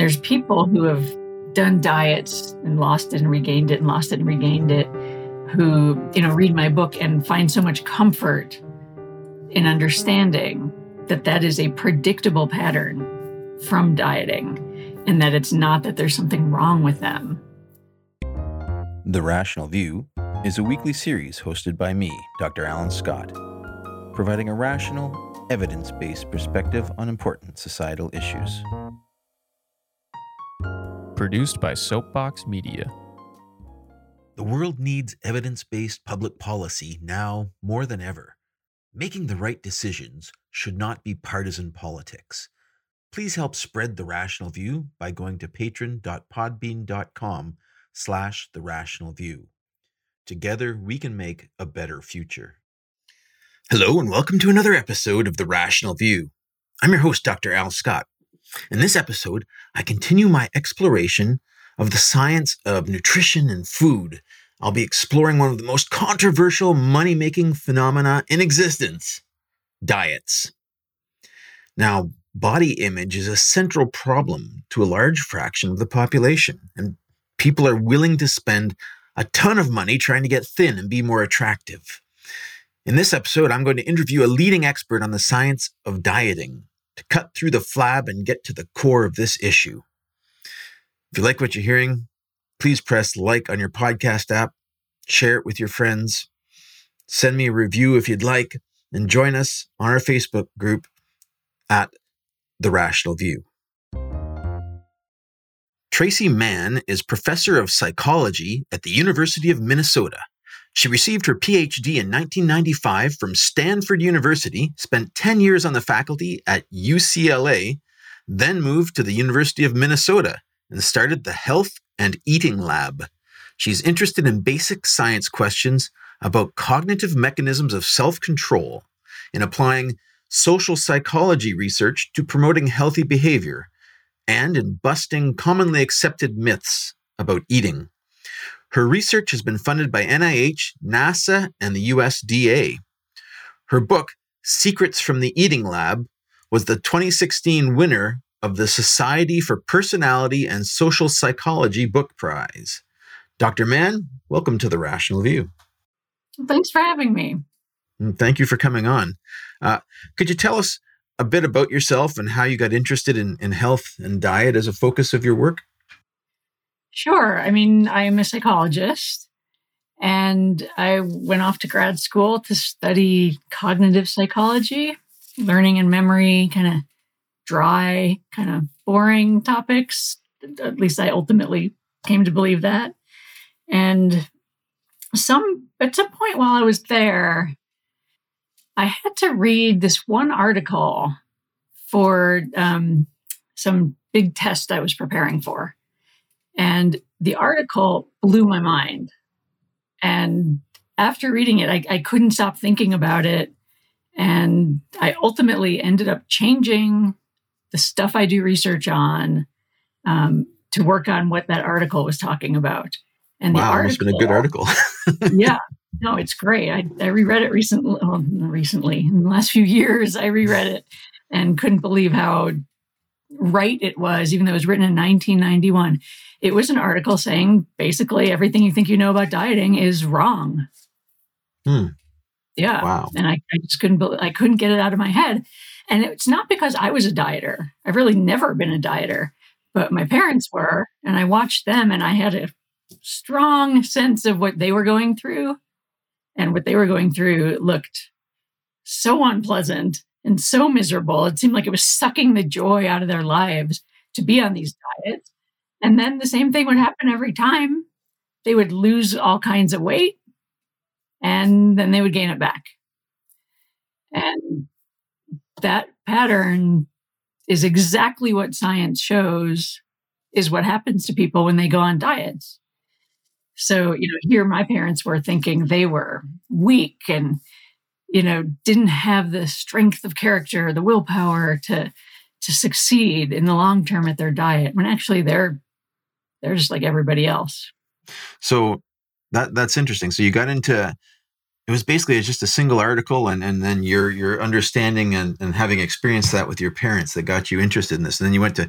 there's people who have done diets and lost it and regained it and lost it and regained it who, you know, read my book and find so much comfort in understanding that that is a predictable pattern from dieting and that it's not that there's something wrong with them. The Rational View is a weekly series hosted by me, Dr. Alan Scott, providing a rational, evidence based perspective on important societal issues. Produced by Soapbox Media. The world needs evidence based public policy now more than ever. Making the right decisions should not be partisan politics. Please help spread the rational view by going to patron.podbean.com slash the rational view. Together we can make a better future. Hello and welcome to another episode of The Rational View. I'm your host, Dr. Al Scott. In this episode, I continue my exploration of the science of nutrition and food. I'll be exploring one of the most controversial money making phenomena in existence diets. Now, body image is a central problem to a large fraction of the population, and people are willing to spend a ton of money trying to get thin and be more attractive. In this episode, I'm going to interview a leading expert on the science of dieting to cut through the flab and get to the core of this issue. If you like what you're hearing, please press like on your podcast app, share it with your friends, send me a review if you'd like, and join us on our Facebook group at The Rational View. Traci Mann is professor of psychology at the University of Minnesota. She received her PhD in 1995 from Stanford University, spent 10 years on the faculty at UCLA, then moved to the University of Minnesota and started the Health and Eating Lab. She's interested in basic science questions about cognitive mechanisms of self control in applying social psychology research to promoting healthy behavior and in busting commonly accepted myths about eating. Her research has been funded by NIH, NASA, and the USDA. Her book, Secrets from the Eating Lab, was the 2016 winner of the Society for Personality and Social Psychology Book Prize. Dr. Mann, welcome to the Rational View. Thanks for having me. And thank you for coming on. Uh, could you tell us a bit about yourself and how you got interested in, in health and diet as a focus of your work? Sure. I mean, I'm a psychologist and I went off to grad school to study cognitive psychology, learning and memory, kind of dry, kind of boring topics. At least I ultimately came to believe that. And some at some point while I was there, I had to read this one article for um, some big test I was preparing for. And the article blew my mind. And after reading it, I, I couldn't stop thinking about it. And I ultimately ended up changing the stuff I do research on um, to work on what that article was talking about. And wow, the article, it's been a good article. yeah, no, it's great. I, I reread it recently. Well, recently, in the last few years, I reread it and couldn't believe how right it was, even though it was written in 1991. It was an article saying basically everything you think you know about dieting is wrong. Hmm. Yeah. Wow. And I, I just couldn't, I couldn't get it out of my head. And it's not because I was a dieter. I've really never been a dieter, but my parents were, and I watched them, and I had a strong sense of what they were going through and what they were going through looked so unpleasant and so miserable. It seemed like it was sucking the joy out of their lives to be on these diets. And then the same thing would happen every time. They would lose all kinds of weight and then they would gain it back. And that pattern is exactly what science shows is what happens to people when they go on diets. So, you know, here my parents were thinking they were weak and, you know, didn't have the strength of character, the willpower to to succeed in the long term at their diet when actually they're they're just like everybody else. So that that's interesting. So you got into it was basically just a single article and, and then your your understanding and, and having experienced that with your parents that got you interested in this. And then you went to,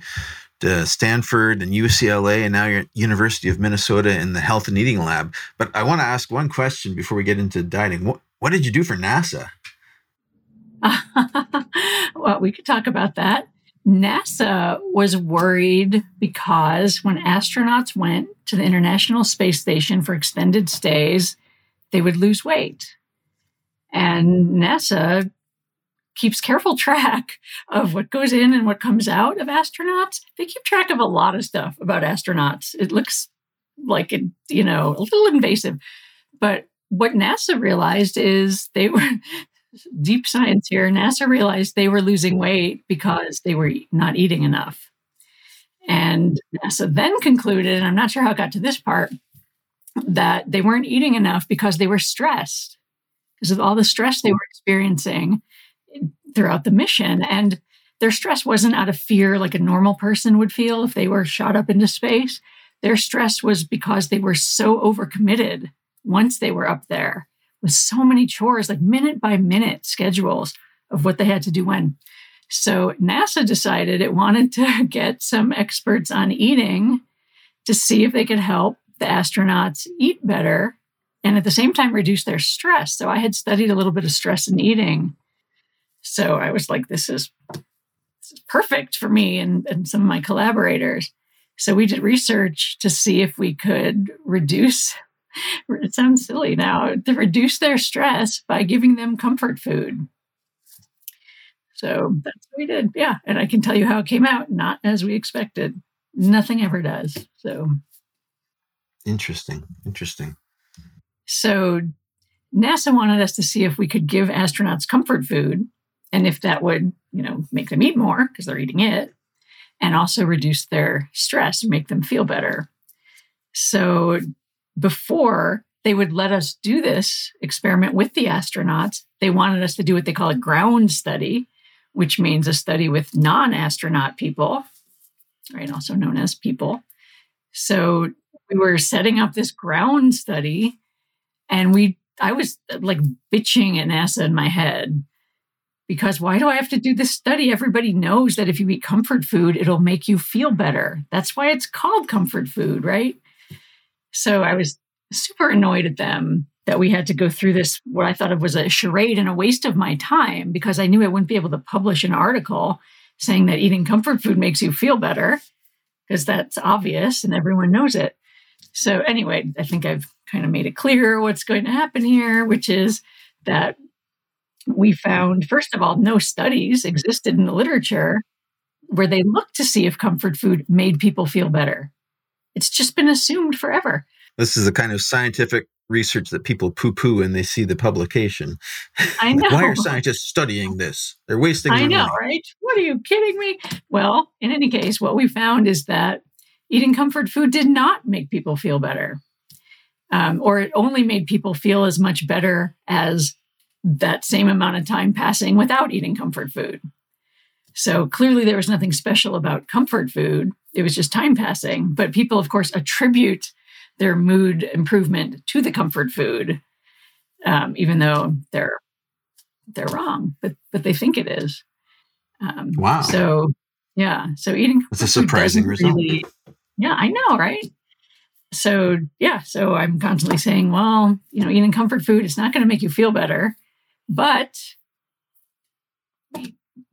to Stanford and UCLA and now you're at University of Minnesota in the health and eating lab. But I want to ask one question before we get into dieting. What what did you do for NASA? well, we could talk about that. NASA was worried because when astronauts went to the International Space Station for extended stays, they would lose weight. And NASA keeps careful track of what goes in and what comes out of astronauts. They keep track of a lot of stuff about astronauts. It looks like it, you know, a little invasive. But what NASA realized is they were deep science here. NASA realized they were losing weight because they were not eating enough. And NASA then concluded, and I'm not sure how it got to this part, that they weren't eating enough because they were stressed because of all the stress they were experiencing throughout the mission. And their stress wasn't out of fear like a normal person would feel if they were shot up into space. Their stress was because they were so overcommitted once they were up there with so many chores, like minute by minute schedules of what they had to do when. So NASA decided it wanted to get some experts on eating to see if they could help the astronauts eat better and at the same time reduce their stress. So I had studied a little bit of stress and eating. So I was like, this is, this is perfect for me and, and some of my collaborators. So we did research to see if we could reduce, it sounds silly now, to reduce their stress by giving them comfort food. So that's what we did. Yeah. And I can tell you how it came out, not as we expected. Nothing ever does. So Interesting. Interesting. So NASA wanted us to see if we could give astronauts comfort food and if that would, you know, make them eat more because they're eating it and also reduce their stress and make them feel better. So before they would let us do this experiment with the astronauts, they wanted us to do what they call a ground study, which means a study with non astronaut people, right? Also known as people. So we were setting up this ground study and we I was like bitching at NASA in my head because why do I have to do this study? Everybody knows that if you eat comfort food, it'll make you feel better. That's why it's called comfort food, right? So I was super annoyed at them that we had to go through this, what I thought of was a charade and a waste of my time because I knew I wouldn't be able to publish an article saying that eating comfort food makes you feel better because that's obvious and everyone knows it. So, anyway, I think I've kind of made it clear what's going to happen here, which is that we found, first of all, no studies existed in the literature where they looked to see if comfort food made people feel better. It's just been assumed forever. This is the kind of scientific research that people poo poo when they see the publication. I know. Why are scientists studying this? They're wasting I know, money. right? What are you kidding me? Well, in any case, what we found is that eating comfort food did not make people feel better. Um, or it only made people feel as much better as that same amount of time passing without eating comfort food. So clearly, there was nothing special about comfort food. It was just time passing. But people, of course, attribute their mood improvement to the comfort food, um, even though they're they're wrong. But but they think it is. Um, Wow. So yeah. So eating it's a surprising result. really- yeah, I know, right? So yeah, so I'm constantly saying, well, you know, eating comfort food is not going to make you feel better, but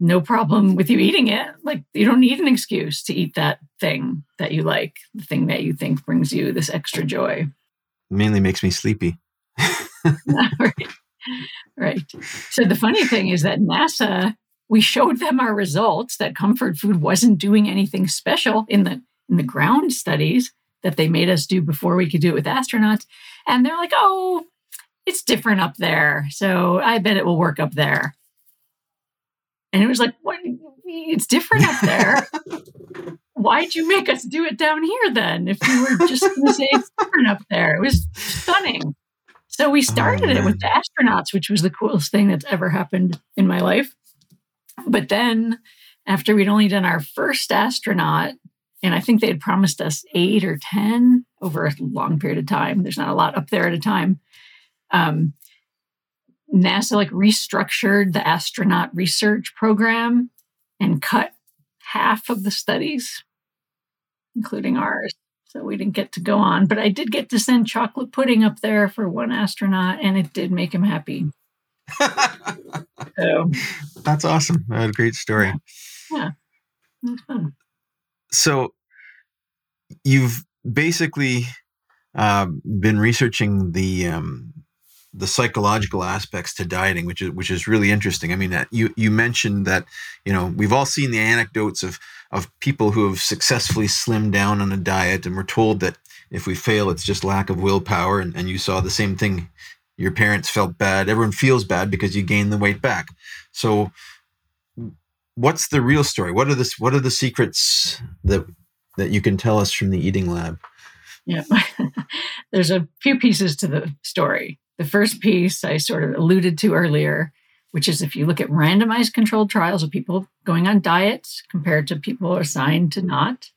no problem with you eating it. Like you don't need an excuse to eat that thing that you like, the thing that you think brings you this extra joy. Mainly makes me sleepy. right. Right. So the funny thing is that NASA, we showed them our results that comfort food wasn't doing anything special in the in the ground studies that they made us do before we could do it with astronauts. And they're like, oh, it's different up there. So I bet it will work up there. And it was like, what? It's different up there. Why'd you make us do it down here then? If you were just going to say it's different up there, it was stunning. So we started it with the astronauts, which was the coolest thing that's ever happened in my life. But then, after we'd only done our first astronaut, and I think they had promised us eight or 10 over a long period of time, there's not a lot up there at a time. Um, NASA like restructured the astronaut research program and cut half of the studies, including ours. So we didn't get to go on, but I did get to send chocolate pudding up there for one astronaut, and it did make him happy. so that's awesome. a great story. Yeah, fun. So you've basically uh, been researching the um, the psychological aspects to dieting, which is which is really interesting. I mean, uh, you you mentioned that you know we've all seen the anecdotes of of people who have successfully slimmed down on a diet, and we're told that if we fail, it's just lack of willpower. And, and you saw the same thing. Your parents felt bad. Everyone feels bad because you gain the weight back. So, what's the real story? What are the what are the secrets that that you can tell us from the eating lab? Yeah, there's a few pieces to the story. The first piece I sort of alluded to earlier, which is if you look at randomized controlled trials of people going on diets compared to people assigned to not,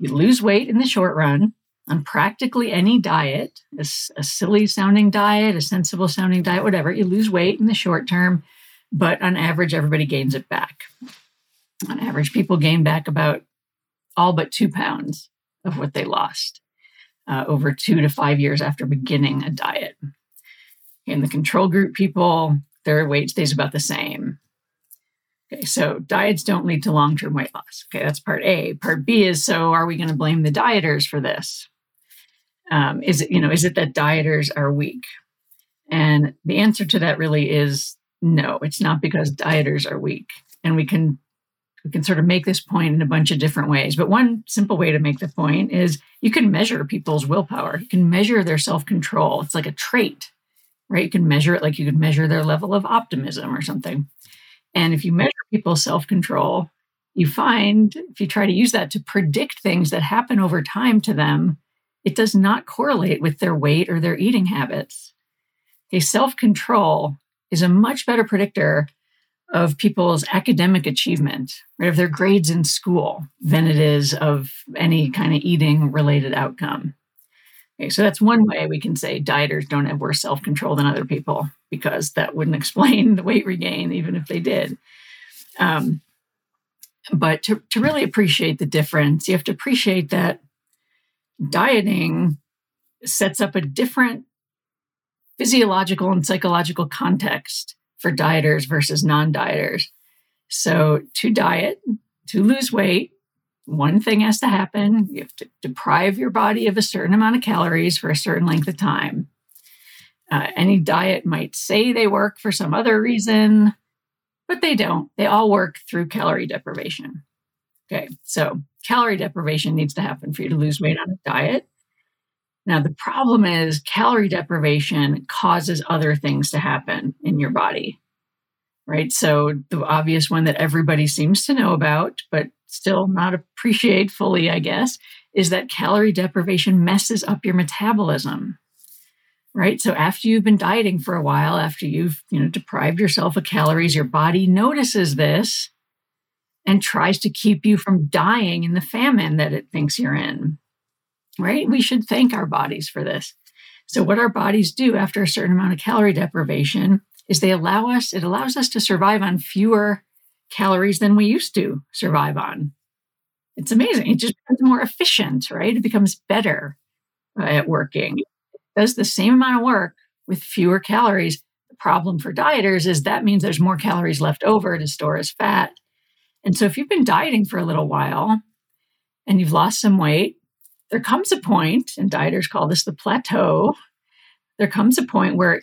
you lose weight in the short run on practically any diet, a, a silly sounding diet, a sensible sounding diet, whatever. You lose weight in the short term, but on average, everybody gains it back. On average, people gain back about all but two pounds of what they lost uh, over two to five years after beginning a diet. In the control group people, their weight stays about the same. Okay, so diets don't lead to long term weight loss. Okay, that's part A. Part B is so are we going to blame the dieters for this? Um, is it, you know, is it that dieters are weak? And the answer to that really is no, it's not because dieters are weak. And we can we can sort of make this point in a bunch of different ways. But one simple way to make the point is you can measure people's willpower. You can measure their self-control. It's like a trait, right? You can measure it like you could measure their level of optimism or something. And if you measure people's self-control, you find if you try to use that to predict things that happen over time to them, it does not correlate with their weight or their eating habits. A self-control is a much better predictor of people's academic achievement, right, of their grades in school, than it is of any kind of eating related outcome. Okay, so that's one way we can say dieters don't have worse self control than other people, because that wouldn't explain the weight regain, even if they did. Um, but to, to really appreciate the difference, you have to appreciate that dieting sets up a different physiological and psychological context for dieters versus non dieters. So, to diet, to lose weight, one thing has to happen. You have to deprive your body of a certain amount of calories for a certain length of time. Uh, any diet might say they work for some other reason, but they don't. They all work through calorie deprivation. Okay, so calorie deprivation needs to happen for you to lose weight on a diet. Now, the problem is calorie deprivation causes other things to happen in your body, right? So, the obvious one that everybody seems to know about, but still not appreciate fully, I guess, is that calorie deprivation messes up your metabolism. Right. So after you've been dieting for a while, after you've, you know, deprived yourself of calories, your body notices this and tries to keep you from dying in the famine that it thinks you're in right? We should thank our bodies for this. So, what our bodies do after a certain amount of calorie deprivation is they allow us, it allows us to survive on fewer calories than we used to survive on. It's amazing. It just becomes more efficient, right? It becomes better uh, at working. It does the same amount of work with fewer calories. The problem for dieters is that means there's more calories left over to store as fat. And so, if you've been dieting for a little while and you've lost some weight, there comes a point, and dieters call this the plateau. There comes a point where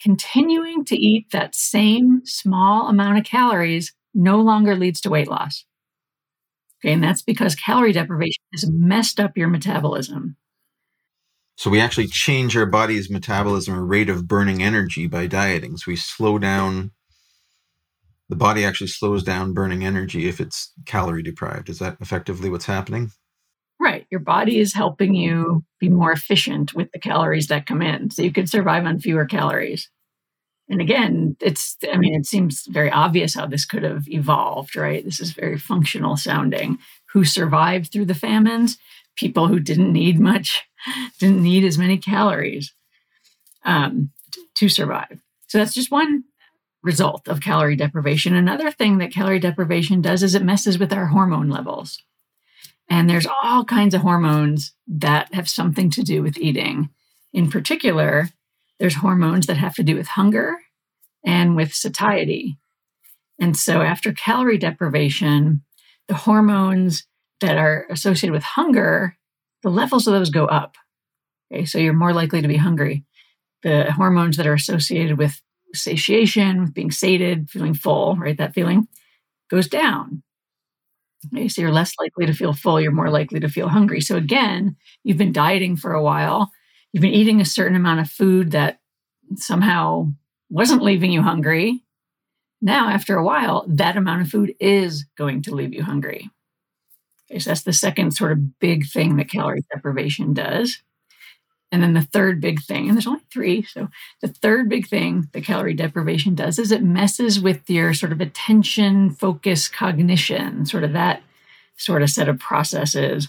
continuing to eat that same small amount of calories no longer leads to weight loss. Okay, and that's because calorie deprivation has messed up your metabolism. So we actually change our body's metabolism or rate of burning energy by dieting. So we slow down the body actually slows down burning energy if it's calorie deprived. Is that effectively what's happening? Right. Your body is helping you be more efficient with the calories that come in. So you could survive on fewer calories. And again, it's, I mean, it seems very obvious how this could have evolved, right? This is very functional sounding. Who survived through the famines? People who didn't need much, didn't need as many calories um, to survive. So that's just one result of calorie deprivation. Another thing that calorie deprivation does is it messes with our hormone levels. And there's all kinds of hormones that have something to do with eating. In particular, there's hormones that have to do with hunger and with satiety. And so, after calorie deprivation, the hormones that are associated with hunger, the levels of those go up. Okay, so you're more likely to be hungry. The hormones that are associated with satiation, with being sated, feeling full, right? That feeling goes down. So you're less likely to feel full, you're more likely to feel hungry. So again, you've been dieting for a while, you've been eating a certain amount of food that somehow wasn't leaving you hungry. Now, after a while, that amount of food is going to leave you hungry. Okay, so that's the second sort of big thing that calorie deprivation does. And then the third big thing, and there's only three. So the third big thing that calorie deprivation does is it messes with your sort of attention, focus, cognition, sort of that sort of set of processes.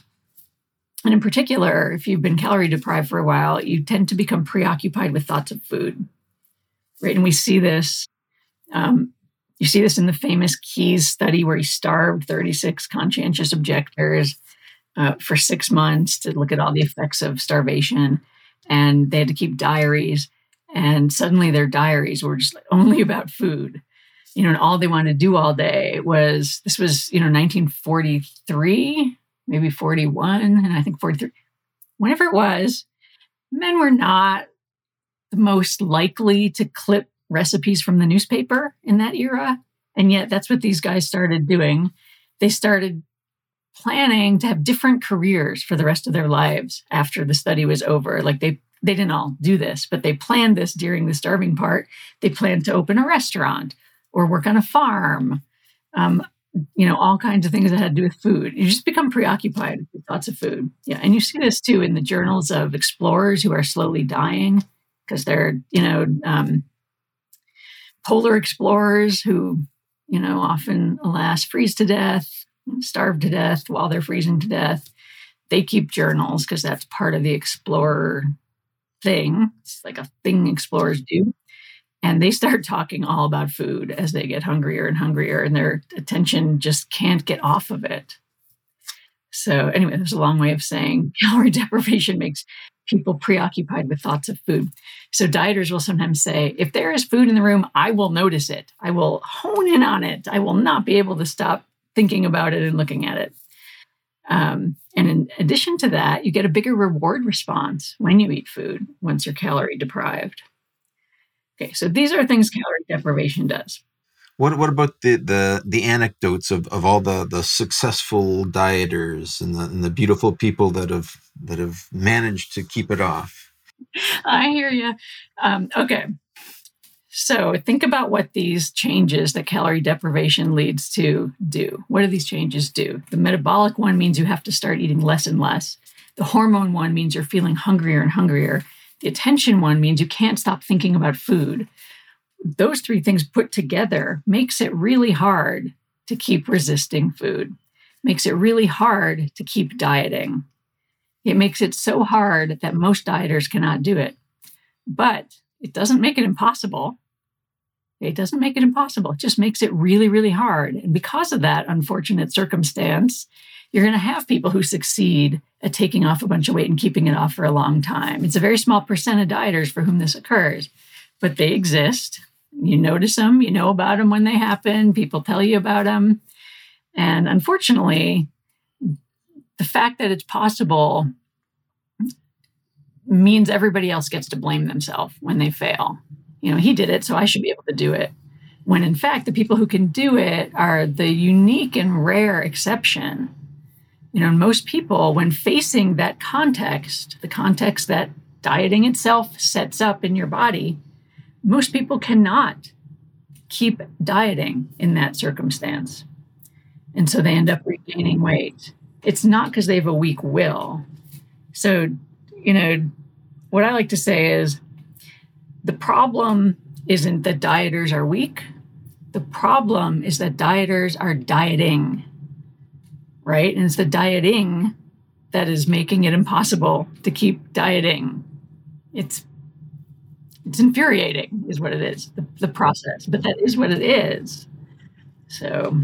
And in particular, if you've been calorie deprived for a while, you tend to become preoccupied with thoughts of food. Right. And we see this. Um, you see this in the famous Keys study where he starved 36 conscientious objectors uh, for six months to look at all the effects of starvation. And they had to keep diaries. And suddenly their diaries were just only about food. You know, and all they wanted to do all day was this was, you know, 1943, maybe 41, and I think 43. Whenever it was, men were not the most likely to clip recipes from the newspaper in that era. And yet that's what these guys started doing. They started planning to have different careers for the rest of their lives after the study was over. Like they they didn't all do this, but they planned this during the starving part. They planned to open a restaurant or work on a farm. Um, you know, all kinds of things that had to do with food. You just become preoccupied with thoughts of food. Yeah. And you see this too in the journals of explorers who are slowly dying because they're, you know, um, polar explorers who, you know, often, alas, freeze to death starve to death while they're freezing to death. They keep journals because that's part of the explorer thing. It's like a thing explorers do. And they start talking all about food as they get hungrier and hungrier, and their attention just can't get off of it. So, anyway, there's a long way of saying calorie deprivation makes people preoccupied with thoughts of food. So, dieters will sometimes say, if there is food in the room, I will notice it. I will hone in on it. I will not be able to stop thinking about it and looking at it. Um, and in addition to that, you get a bigger reward response when you eat food once you're calorie deprived. Okay, so these are things calorie deprivation does. What what about the the the anecdotes of, of all the the successful dieters and the and the beautiful people that have that have managed to keep it off? I hear you. Um, okay, so think about what these changes that calorie deprivation leads to do. What do these changes do? The metabolic one means you have to start eating less and less. The hormone one means you're feeling hungrier and hungrier. The attention one means you can't stop thinking about food. Those three things put together makes it really hard to keep resisting food. Makes it really hard to keep dieting. It makes it so hard that most dieters cannot do it. But it doesn't make it impossible. It doesn't make it impossible. It just makes it really, really hard. And because of that unfortunate circumstance, you're going to have people who succeed at taking off a bunch of weight and keeping it off for a long time. It's a very small percent of dieters for whom this occurs, but they exist. You notice them, you know about them when they happen, people tell you about them. And unfortunately, the fact that it's possible means everybody else gets to blame themselves when they fail you know, he did it, so I should be able to do it. When in fact, the people who can do it are the unique and rare exception. You know, most people, when facing that context, the context that dieting itself sets up in your body, most people cannot keep dieting in that circumstance. And so they end up regaining weight. It's not because they have a weak will. So, you know, what I like to say is the problem isn't that dieters are weak. The problem is that dieters are dieting, right? And it's the dieting that is making it impossible to keep dieting. It's it's infuriating, is what it is, the, the process. But that is what it is. So,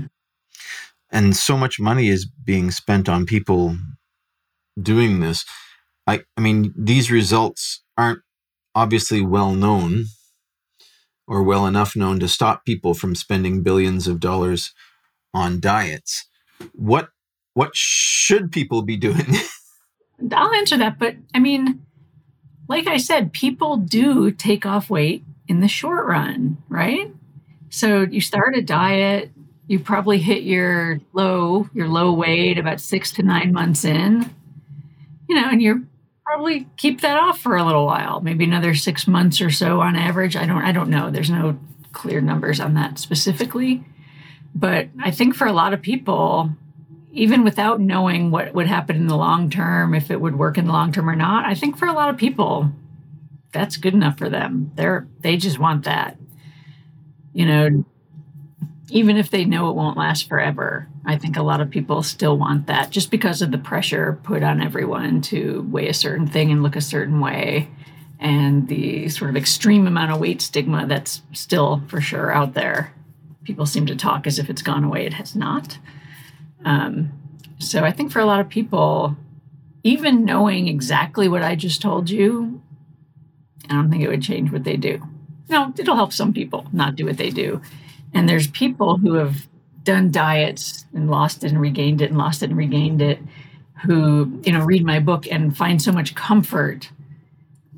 and so much money is being spent on people doing this. I, I mean, these results aren't obviously well known or well enough known to stop people from spending billions of dollars on diets. What what should people be doing? I'll answer that, but I mean, like I said, people do take off weight in the short run, right? So you start a diet, you probably hit your low, your low weight about six to nine months in, you know, and you're probably keep that off for a little while, maybe another six months or so on average. I don't I don't know. There's no clear numbers on that specifically. But I think for a lot of people, even without knowing what would happen in the long term, if it would work in the long term or not, I think for a lot of people, that's good enough for them. They're they just want that. You know, even if they know it won't last forever, I think a lot of people still want that just because of the pressure put on everyone to weigh a certain thing and look a certain way and the sort of extreme amount of weight stigma that's still for sure out there. People seem to talk as if it's gone away. It has not. Um, so I think for a lot of people, even knowing exactly what I just told you, I don't think it would change what they do. No, it'll help some people not do what they do. And there's people who have done diets and lost it and regained it and lost it and regained it who, you know, read my book and find so much comfort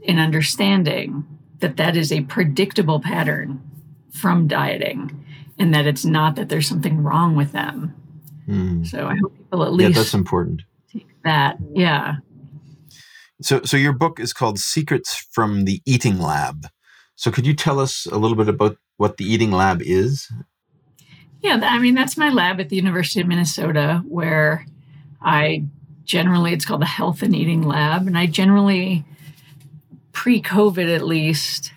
in understanding that that is a predictable pattern from dieting and that it's not that there's something wrong with them. Mm. So I hope people at least Yeah, that's important. Take that. Yeah. So so your book is called Secrets from the Eating Lab. So could you tell us a little bit about what the Eating Lab is? Yeah, I mean, that's my lab at the University of Minnesota where I generally, it's called the Health and Eating Lab. And I generally, pre COVID at least,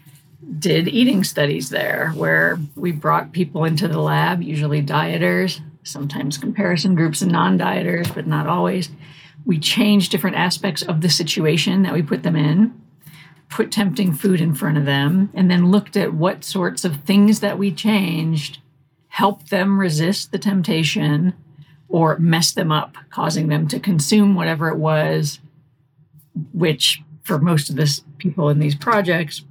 did eating studies there where we brought people into the lab, usually dieters, sometimes comparison groups and non dieters, but not always. We changed different aspects of the situation that we put them in put tempting food in front of them and then looked at what sorts of things that we changed helped them resist the temptation or mess them up, causing them to consume whatever it was, which for most of the people in these projects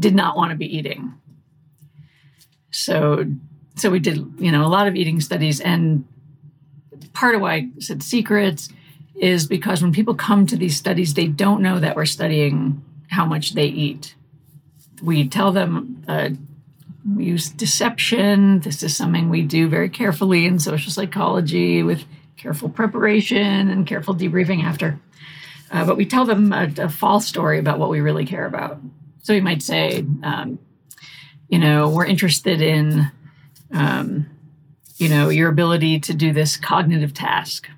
did not want to be eating. So, so we did, you know, a lot of eating studies, and part of why I said secrets is because when people come to these studies, they don't know that we're studying how much they eat. We tell them uh, we use deception. This is something we do very carefully in social psychology with careful preparation and careful debriefing after. Uh, but we tell them a, a, false story about what we really care about. So we might say, um, you know, we're interested in, um, you know, your ability to do this cognitive task.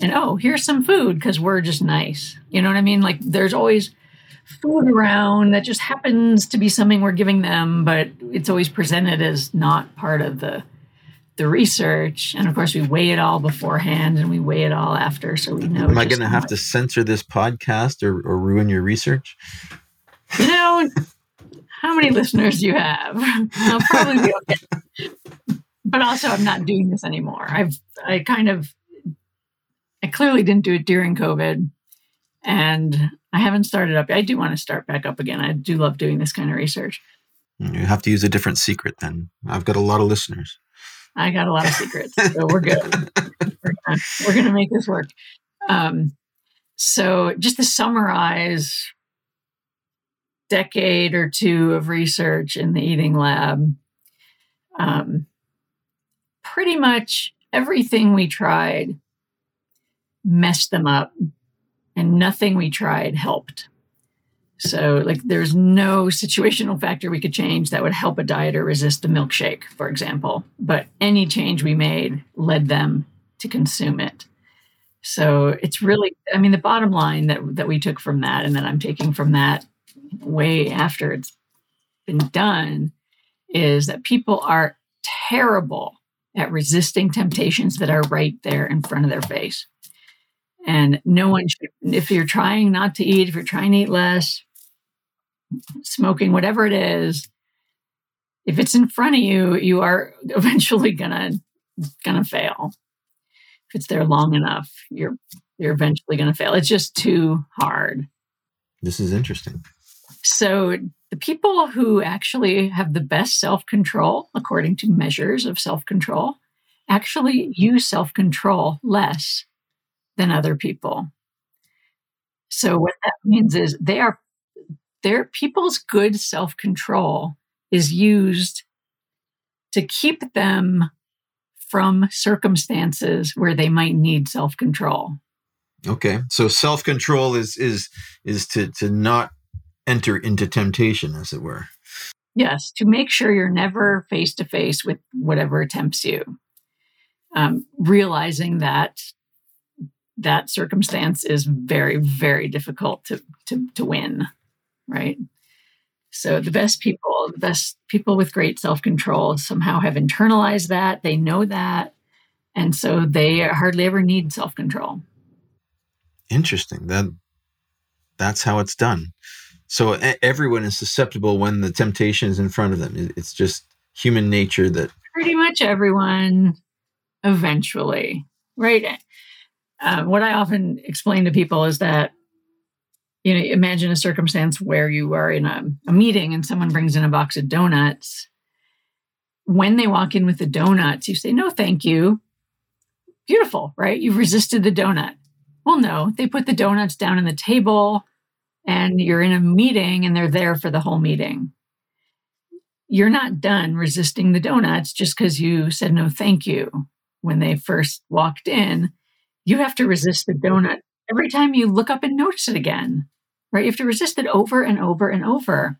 And oh, here's some food because we're just nice. You know what I mean? Like there's always food around that just happens to be something we're giving them, but it's always presented as not part of the the research. And of course, we weigh it all beforehand and we weigh it all after, so we know. Am I going to have to censor this podcast or, or ruin your research? You know, how many listeners do you have? I'll probably be okay. But also, I'm not doing this anymore. I've I kind of I clearly didn't do it during COVID, and I haven't started up. I do want to start back up again. I do love doing this kind of research. You have to use a different secret then. I've got a lot of listeners. I got a lot of secrets, so we're good. we're, gonna, we're gonna make this work. Um, so, just to summarize, decade or two of research in the eating lab. Um, pretty much everything we tried messed them up and nothing we tried helped. So, like, there's no situational factor we could change that would help a dieter resist the milkshake, for example. But any change we made led them to consume it. So it's really, I mean, the bottom line that that we took from that, and that I'm taking from that way after it's been done, is that people are terrible at resisting temptations that are right there in front of their face. And no one should, if you're trying not to eat, if you're trying to eat less, smoking, whatever it is, if it's in front of you, you are eventually gonna gonna fail. If it's there long enough, you're you're eventually gonna fail. It's just too hard. This is interesting. So the people who actually have the best self-control, according to measures of self-control, actually use self-control less than other people. So what that means is they are their people's good self-control is used to keep them from circumstances where they might need self-control. Okay. So self-control is is is to to not enter into temptation as it were. Yes, to make sure you're never face to face with whatever tempts you. Um, realizing that that circumstance is very, very difficult to, to, to win, right? So the best people, the best people with great self-control somehow have internalized that. They know that. And so they hardly ever need self-control. Interesting. That that's how it's done. So everyone is susceptible when the temptation is in front of them. It's just human nature that pretty much everyone eventually, right? Uh, what I often explain to people is that, you know, imagine a circumstance where you are in a, a meeting and someone brings in a box of donuts. When they walk in with the donuts, you say, no, thank you. Beautiful, right? You've resisted the donut. Well, no, they put the donuts down on the table and you're in a meeting and they're there for the whole meeting. You're not done resisting the donuts just because you said no thank you when they first walked in you have to resist the donut every time you look up and notice it again, right? You have to resist it over and over and over.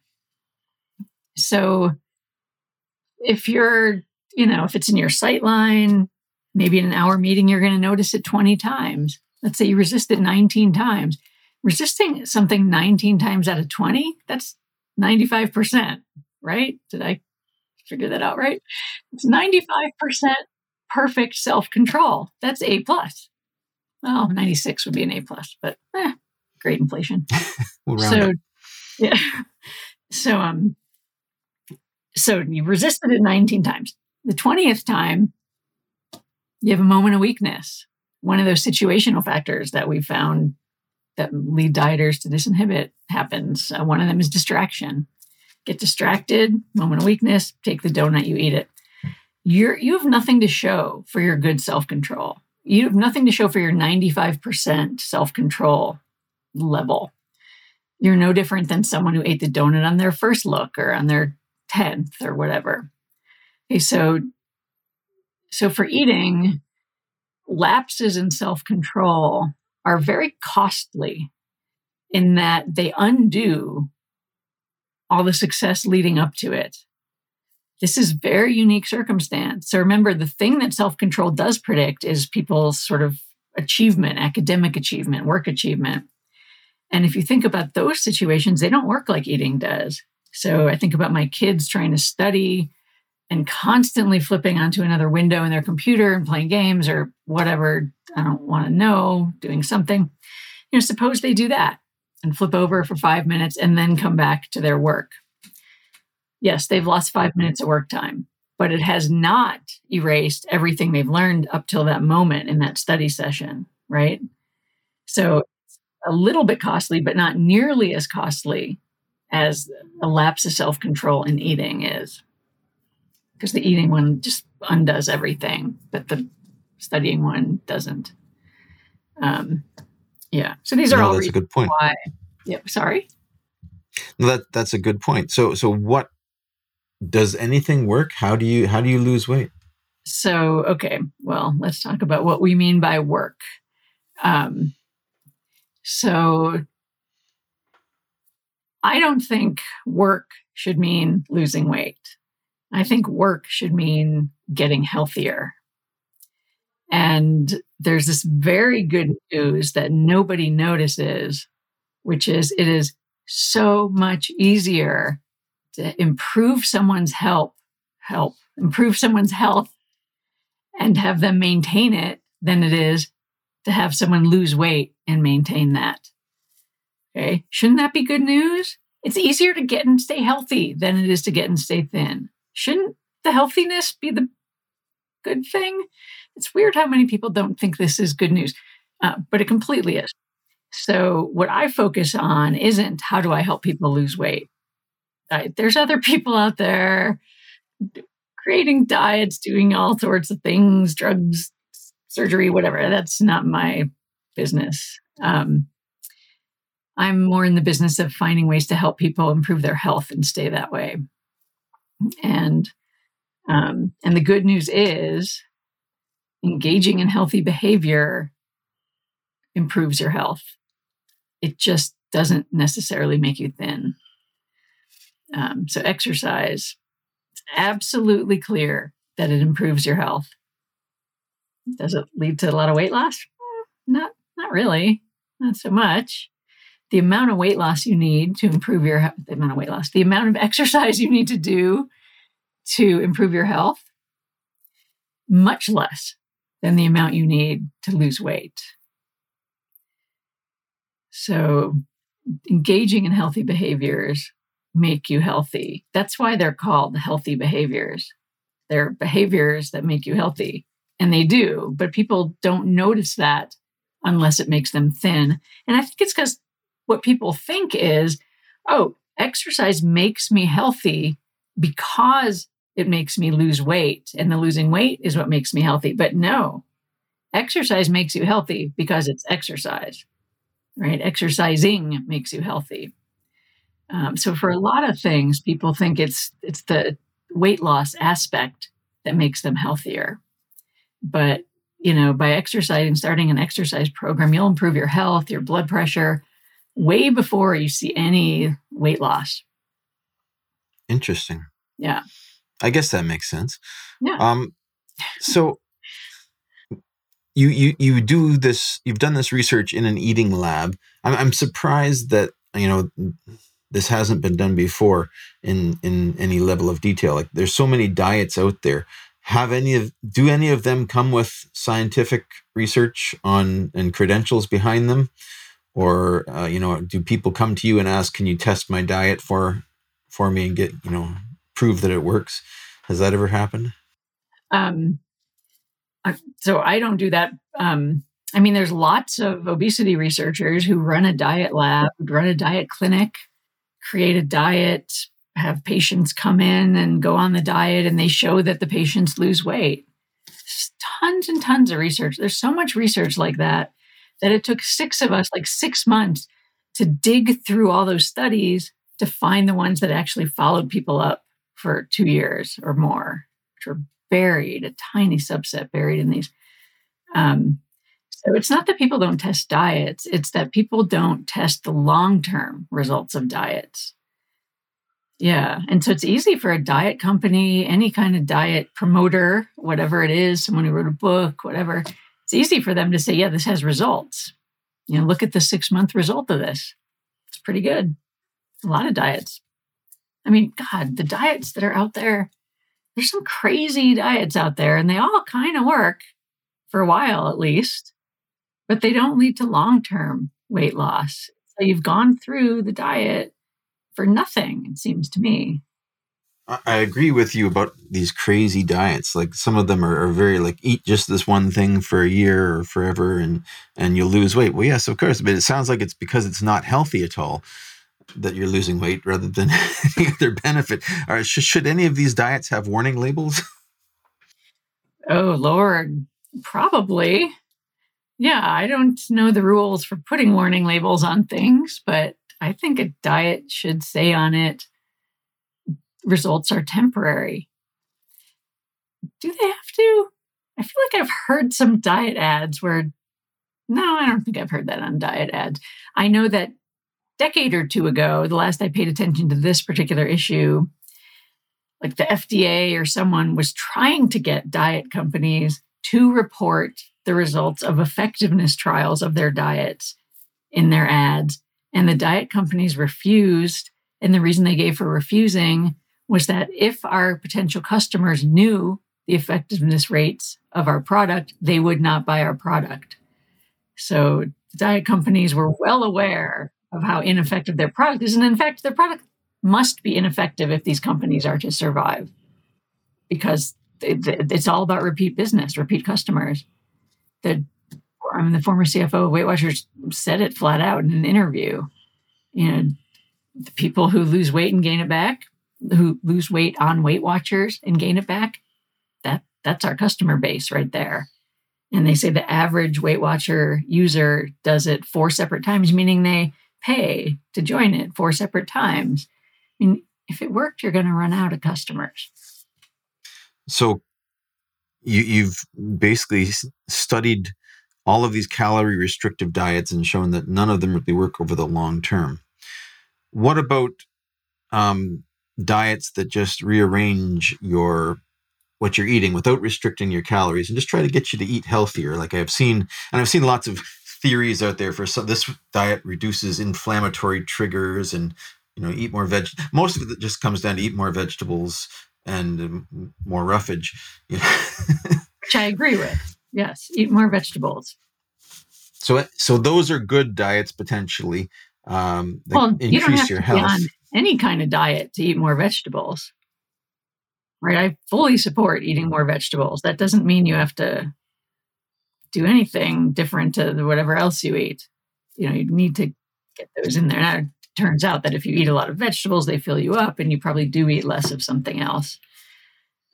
So if you're, you know, if it's in your sight line, maybe in an hour meeting, you're going to notice it 20 times. Let's say you resist it 19 times. Resisting something 19 times out of 20, that's 95%, right? Did I figure that out right? It's 95% perfect self-control. That's A plus well, 96 would be an A plus, but eh, great inflation. we'll so, yeah. So, um, so you resisted it 19 times. The 20th time, you have a moment of weakness. One of those situational factors that we found that lead dieters to disinhibit happens. Uh, one of them is distraction. Get distracted, moment of weakness, take the donut, you eat it. You're, you have nothing to show for your good self control you have nothing to show for your 95% self control level. You're no different than someone who ate the donut on their first look or on their 10th or whatever. Okay, so so for eating, lapses in self control are very costly in that they undo all the success leading up to it this is very unique circumstance. So remember, the thing that self control does predict is people's sort of achievement, academic achievement, work achievement. And if you think about those situations, they don't work like eating does. So I think about my kids trying to study and constantly flipping onto another window in their computer and playing games or whatever. I don't want to know, doing something. You know, suppose they do that and flip over for five minutes and then come back to their work yes, they've lost five minutes of work time, but it has not erased everything they've learned up till that moment in that study session, right? So a little bit costly, but not nearly as costly as a lapse of self control in eating is. Because the eating one just undoes everything, but the studying one doesn't. Um, yeah. So these are no, all that's a good point. Why? Yeah. Sorry. No, that that's a good point. So so what does anything work? How do you how do you lose weight? So, okay, well, let's talk about what we mean by work. Um, so, I don't think work should mean losing weight. I think work should mean getting healthier. And there's this very good news that nobody notices, which is it is so much easier to improve someone's help, help, improve someone's health and have them maintain it than it is to have someone lose weight and maintain that. Okay. Shouldn't that be good news? It's easier to get and stay healthy than it is to get and stay thin. Shouldn't the healthiness be the good thing? It's weird how many people don't think this is good news, uh, but it completely is. So, what I focus on isn't how do I help people lose weight? Uh, there's other people out there creating diets, doing all sorts of things, drugs, surgery, whatever. That's not my business. Um, I'm more in the business of finding ways to help people improve their health and stay that way. And um, and the good news is, engaging in healthy behavior improves your health. It just doesn't necessarily make you thin. Um, so exercise, it's absolutely clear that it improves your health. Does it lead to a lot of weight loss? Not, not really. Not so much. The amount of weight loss you need to improve your health, the amount of weight loss, the amount of exercise you need to do to improve your health, much less than the amount you need to lose weight. So, engaging in healthy behaviors make you healthy. That's why they're called healthy behaviors. They're behaviors that make you healthy. And they do, but people don't notice that unless it makes them thin. And I think it's because what people think is, oh, exercise makes me healthy because it makes me lose weight. And the losing weight is what makes me healthy. But no, exercise makes you healthy because it's exercise, right? Exercising makes you healthy. Um, so for a lot of things, people think it's it's the weight loss aspect that makes them healthier. But you know, by exercising, starting an exercise program, you'll improve your health, your blood pressure, way before you see any weight loss. Interesting. Yeah. I guess that makes sense. Yeah. Um, so you you you do this. You've done this research in an eating lab. I'm, I'm surprised that you know this hasn't been done before in in any level of detail. Like there's so many diets out there. Have any of do any of them come with scientific research on and credentials behind them? or uh, you know do people come to you and ask can you test my diet for for me and get you know prove that it works has that ever happened um so i don't do that um i mean there's lots of obesity researchers who run a diet lab run a diet clinic create a diet have patients come in and go on the diet and they show that the patients lose weight tons and tons of research there's so much research like that that it took six of us like six months to dig through all those studies to find the ones that actually followed people up for two years or more, which were buried, a tiny subset buried in these. Um, so it's not that people don't test diets, it's that people don't test the long term results of diets. Yeah. And so it's easy for a diet company, any kind of diet promoter, whatever it is, someone who wrote a book, whatever, it's easy for them to say, yeah, this has results. You know, look at the six month result of this. It's pretty good. A lot of diets. I mean, God, the diets that are out there, there's some crazy diets out there, and they all kind of work for a while at least, but they don't lead to long term weight loss. So you've gone through the diet for nothing, it seems to me. I agree with you about these crazy diets. Like some of them are, are, very like eat just this one thing for a year or forever, and and you'll lose weight. Well, yes, of course, but it sounds like it's because it's not healthy at all that you're losing weight rather than any other benefit. Right, should, should any of these diets have warning labels? Oh Lord, probably. Yeah, I don't know the rules for putting warning labels on things, but I think a diet should say on it results are temporary. Do they have to? I feel like I've heard some diet ads where, no, I don't think I've heard that on diet ads. I know that decade or two ago, the last I paid attention to this particular issue, like the FDA or someone was trying to get diet companies to report the results of effectiveness trials of their diets in their ads. And the diet companies refused. And the reason they gave for refusing was that if our potential customers knew the effectiveness rates of our product, they would not buy our product. So diet companies were well aware of how ineffective their product is. And in fact, their product must be ineffective if these companies are to survive because it's all about repeat business, repeat customers. The, I mean, the former CFO of Weight Watchers said it flat out in an interview. You know, the people who lose weight and gain it back, who lose weight on Weight Watchers and gain it back, that that's our customer base right there. And they say the average Weight Watcher user does it four separate times, meaning they pay to join it four separate times. I mean, if it worked, you're going to run out of customers. So you, you've basically studied all of these calorie restrictive diets and shown that none of them really work over the long term. What about um, diets that just rearrange your what you're eating without restricting your calories and just try to get you to eat healthier? Like I've seen, and I've seen lots of theories out there for some, this diet reduces inflammatory triggers and you know eat more veg. Most of it just comes down to eat more vegetables and more roughage. You know? Which I agree with. Yes, eat more vegetables. So, so those are good diets potentially. Um, well, increase you don't have your to health. Be on any kind of diet to eat more vegetables, right? I fully support eating more vegetables. That doesn't mean you have to do anything different to whatever else you eat. You know, you need to get those in there. Now, turns out that if you eat a lot of vegetables, they fill you up, and you probably do eat less of something else.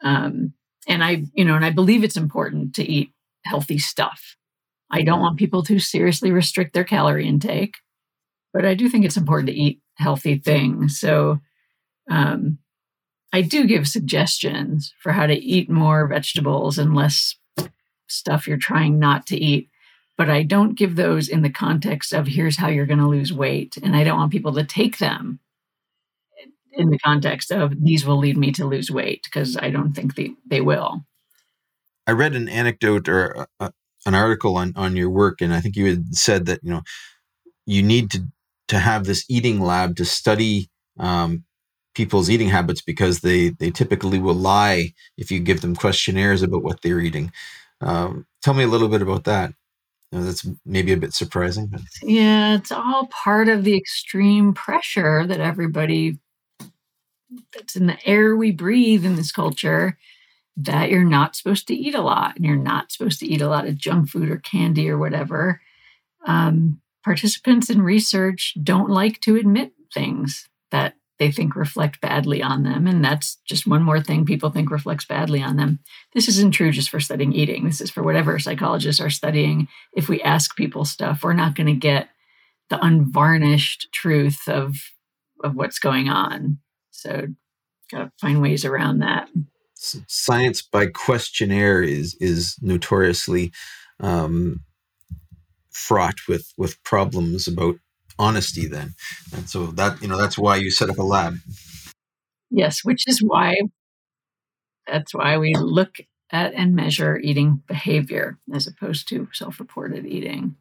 Um, and I, you know, and I believe it's important to eat healthy stuff. I don't want people to seriously restrict their calorie intake, but I do think it's important to eat healthy things. So, um, I do give suggestions for how to eat more vegetables and less stuff you're trying not to eat but I don't give those in the context of here's how you're going to lose weight. And I don't want people to take them in the context of these will lead me to lose weight because I don't think they, they will. I read an anecdote or uh, an article on, on your work, and I think you had said that, you know, you need to, to have this eating lab to study um, people's eating habits because they, they typically will lie if you give them questionnaires about what they're eating. Um, tell me a little bit about that know, that's maybe a bit surprising. But. Yeah, it's all part of the extreme pressure that everybody that's in the air we breathe in this culture that you're not supposed to eat a lot and you're not supposed to eat a lot of junk food or candy or whatever. Um, participants in research don't like to admit things that they think reflect badly on them. And that's just one more thing people think reflects badly on them. This isn't true just for studying eating. This is for whatever psychologists are studying. If we ask people stuff, we're not going to get the unvarnished truth of of what's going on. So got to find ways around that. Science by questionnaire is is notoriously um, fraught with with problems about honesty then. And so that you know that's why you set up a lab. Yes which is why that's why we look at and measure eating behavior as opposed to self-reported eating.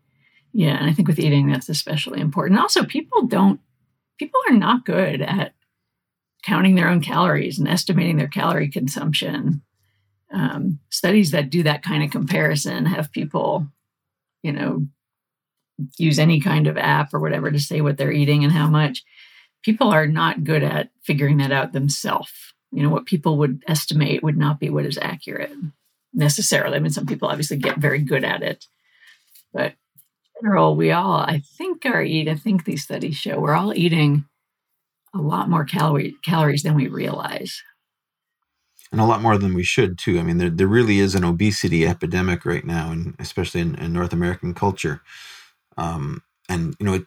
Yeah and i think with eating that's especially important. Also people don't people are not good at counting their own calories and estimating their calorie consumption. Um, studies that do that kind of comparison have people you know use any kind of app or whatever to say what they're eating and how much. People are not good at figuring that out themselves. You know, what people would estimate would not be what is accurate necessarily. I mean, some people obviously get very good at it, but in general, we all, I think, are eat. I think these studies show we're all eating a lot more calorie, calories than we realize. And a lot more than we should, too. I mean, there, there really is an obesity epidemic right now, and especially in, in North American culture um, and you know it,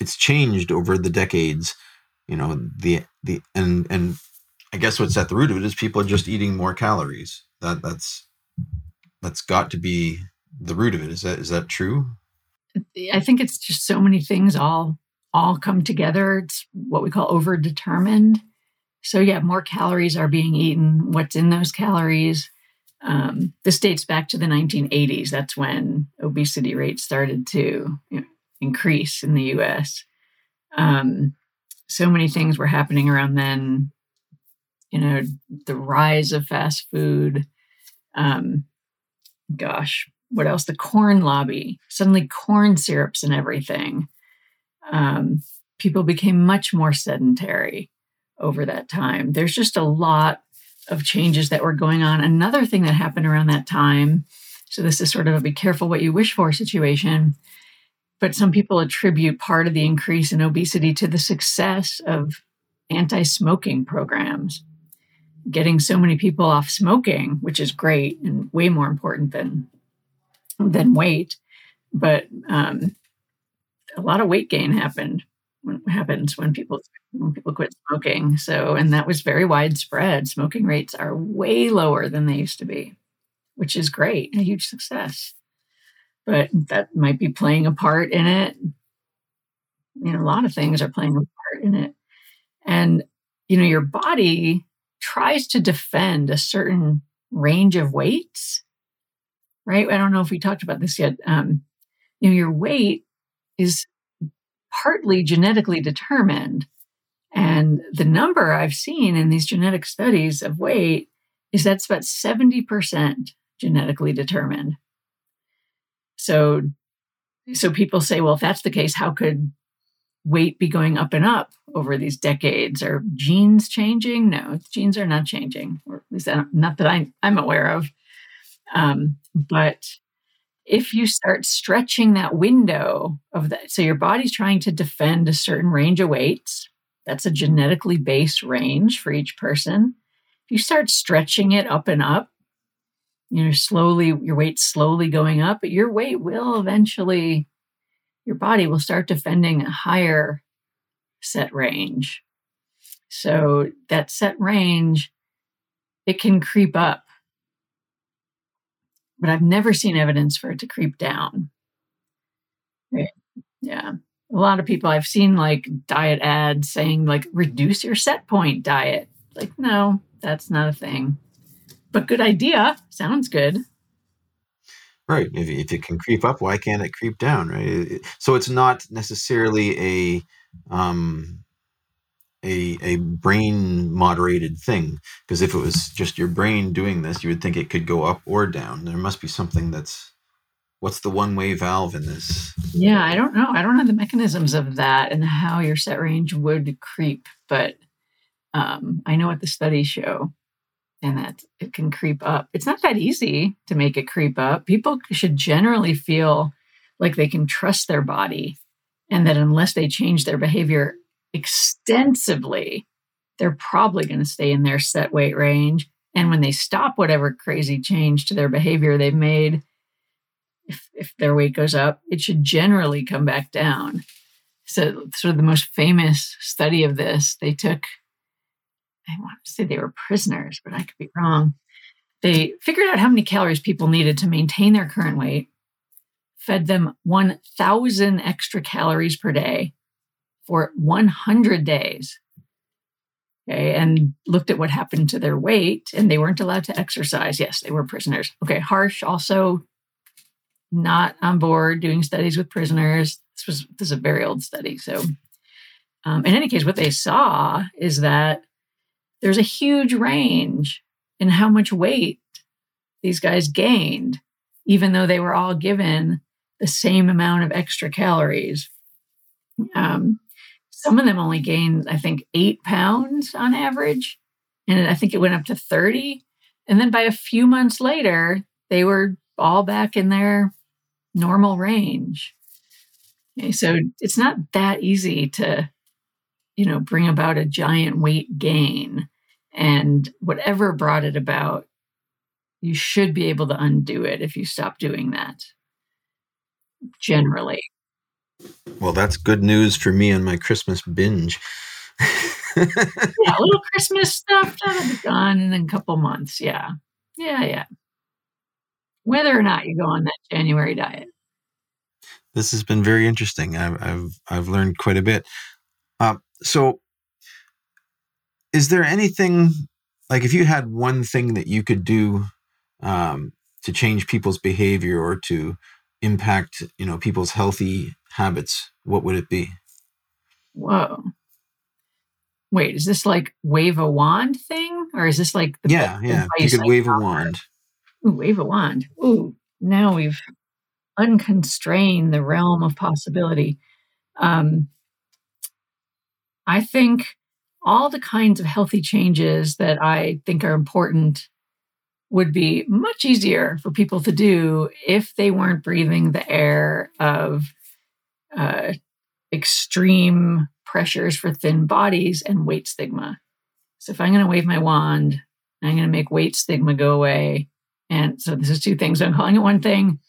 it's changed over the decades you know the the and and i guess what's at the root of it is people are just eating more calories. That that's that's got to be the root of it. Is that is that true? I think it's just so many things all all come together. It's what we call over determined so yeah more calories are being eaten. What's in those calories um, this dates back to the 1980s. That's when obesity rates started to you know, increase in the US. Um, so many things were happening around then. You know, the rise of fast food. Um, gosh, what else? The corn lobby. Suddenly, corn syrups and everything. Um, people became much more sedentary over that time. There's just a lot of changes that were going on. Another thing that happened around that time, so this is sort of a be careful what you wish for situation, but some people attribute part of the increase in obesity to the success of anti smoking programs. Getting so many people off smoking, which is great and way more important than, than weight. But um, a lot of weight gain happened happens when people when people quit smoking. So, and that was very widespread. Smoking rates are way lower than they used to be, which is great, a huge success. But that might be playing a part in it. You know, a lot of things are playing a part in it. And, you know, your body tries to defend a certain range of weights, right? I don't know if we talked about this yet. Um, you know, your weight is partly genetically determined. And the number I've seen in these genetic studies of weight is that's about 70% genetically determined. So, so people say, well, if that's the case, how could weight be going up and up over these decades? Are genes changing? No, genes are not changing, or at least not that I, I'm aware of. Um, but if you start stretching that window of that, so your body's trying to defend a certain range of weights, that's a genetically based range for each person. If you start stretching it up and up, you know, slowly, your weight slowly going up, but your weight will eventually, your body will start defending a higher set range. So that set range, it can creep up but I've never seen evidence for it to creep down. Right. Yeah. A lot of people I've seen like diet ads saying like reduce your set point diet. Like, no, that's not a thing. But good idea. Sounds good. Right. If, if it can creep up, why can't it creep down? Right. So it's not necessarily a um, a a brain moderated thing because if it was just your brain doing this you would think it could go up or down. There must be something that's what's the one way valve in this? Yeah i don't know. I don't know the mechanisms of that and how your set range would creep but um, i know what the studies show and that it can creep up. It's not that easy to make it creep up. People should generally feel like they can trust their body and that unless they change their behavior extensively, they're probably going to stay in their set weight range. And when they stop whatever crazy change to their behavior they've made, if, if their weight goes up, it should generally come back down. So, sort of the most famous study of this, they took, I want to say they were prisoners, but I could be wrong. They figured out how many calories people needed to maintain their current weight, fed them 1,000 extra calories per day, for 100 days. Okay, and looked at what happened to their weight, and they weren't allowed to exercise. Yes, they were prisoners. Okay, Harsh also not on board doing studies with prisoners. This was this is a very old study. So, um, in any case, what they saw is that there's a huge range in how much weight these guys gained, even though they were all given the same amount of extra calories. Um, some of them only gained, I think, eight pounds on average. And I think it went up to 30. And then by a few months later, they were all back in their normal range. Okay, so it's not that easy to, you know, bring about a giant weight gain. And whatever brought it about, you should be able to undo it if you stop doing that generally. Well, that's good news for me and my Christmas binge. yeah, a little Christmas stuff that'll be gone in a couple months. Yeah. Yeah, yeah. Whether or not you go on that January diet. This has been very interesting. I've I've, I've learned quite a bit. Uh, so, is there anything like if you had one thing that you could do um, to change people's behavior or to impact you know people's healthy habits, what would it be? Whoa. Wait, is this like wave a wand thing? Or is this like the Yeah, yeah. You could wave a wand. Ooh, wave a wand. Ooh, now we've unconstrained the realm of possibility. Um, I think all the kinds of healthy changes that I think are important would be much easier for people to do if they weren't breathing the air of uh, extreme pressures for thin bodies and weight stigma. So if I'm going to wave my wand, I'm going to make weight stigma go away. And so this is two things. I'm calling it one thing.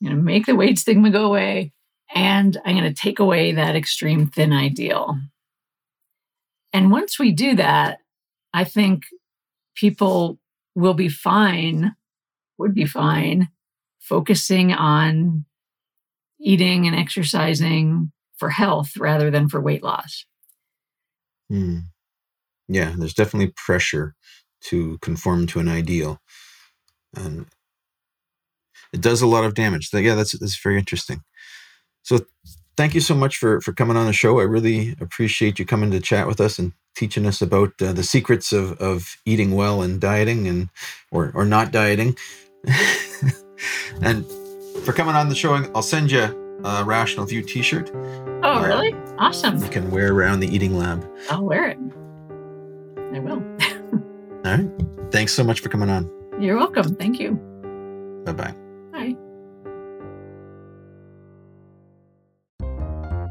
I'm going to make the weight stigma go away, and I'm going to take away that extreme thin ideal. And once we do that, I think people will be fine, would be fine, focusing on eating and exercising for health rather than for weight loss. Hmm. Yeah, there's definitely pressure to conform to an ideal. And it does a lot of damage. So yeah, that's that's very interesting. So thank you so much for for coming on the show. I really appreciate you coming to chat with us and teaching us about uh, the secrets of of eating well and dieting and or or not dieting. and for coming on the show, I'll send you a Rational View T-shirt. Oh, really? Awesome! You can wear around the Eating Lab. I'll wear it. I will. All right. Thanks so much for coming on. You're welcome. Thank you. Bye bye